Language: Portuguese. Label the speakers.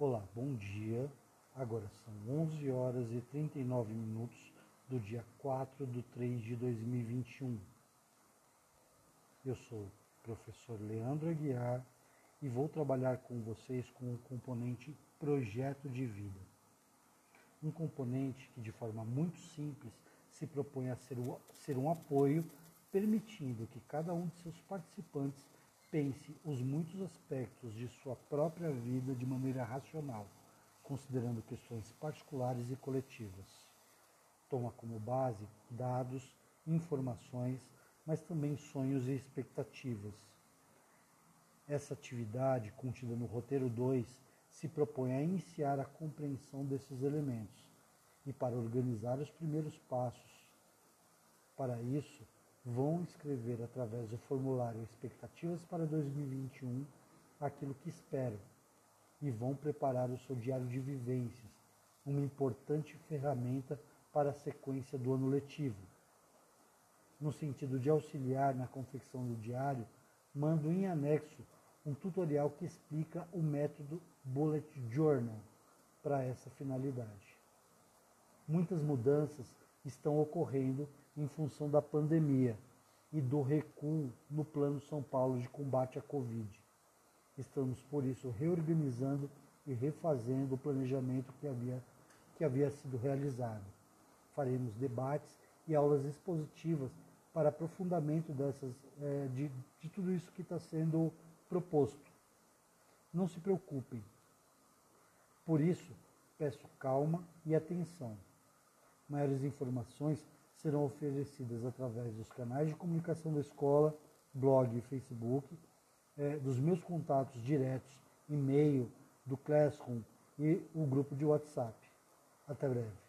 Speaker 1: Olá, bom dia. Agora são 11 horas e 39 minutos do dia 4 de 3 de 2021. Eu sou o professor Leandro Aguiar e vou trabalhar com vocês com o componente projeto de vida. Um componente que de forma muito simples se propõe a ser, ser um apoio permitindo que cada um de seus participantes pense os muitos aspectos de sua própria vida de maneira racional, considerando questões particulares e coletivas. Toma como base dados, informações, mas também sonhos e expectativas. Essa atividade, contida no roteiro 2, se propõe a iniciar a compreensão desses elementos e para organizar os primeiros passos. Para isso, vão escrever através do formulário expectativas para 2021 aquilo que esperam e vão preparar o seu diário de vivências, uma importante ferramenta para a sequência do ano letivo. No sentido de auxiliar na confecção do diário, mando em anexo um tutorial que explica o método Bullet Journal para essa finalidade. Muitas mudanças estão ocorrendo em função da pandemia e do recuo no Plano São Paulo de combate à Covid. Estamos, por isso, reorganizando e refazendo o planejamento que havia, que havia sido realizado. Faremos debates e aulas expositivas para aprofundamento dessas, é, de, de tudo isso que está sendo proposto. Não se preocupem. Por isso, peço calma e atenção. Maiores informações serão oferecidas através dos canais de comunicação da escola, blog e Facebook, é, dos meus contatos diretos, e-mail, do Classroom e o grupo de WhatsApp. Até breve.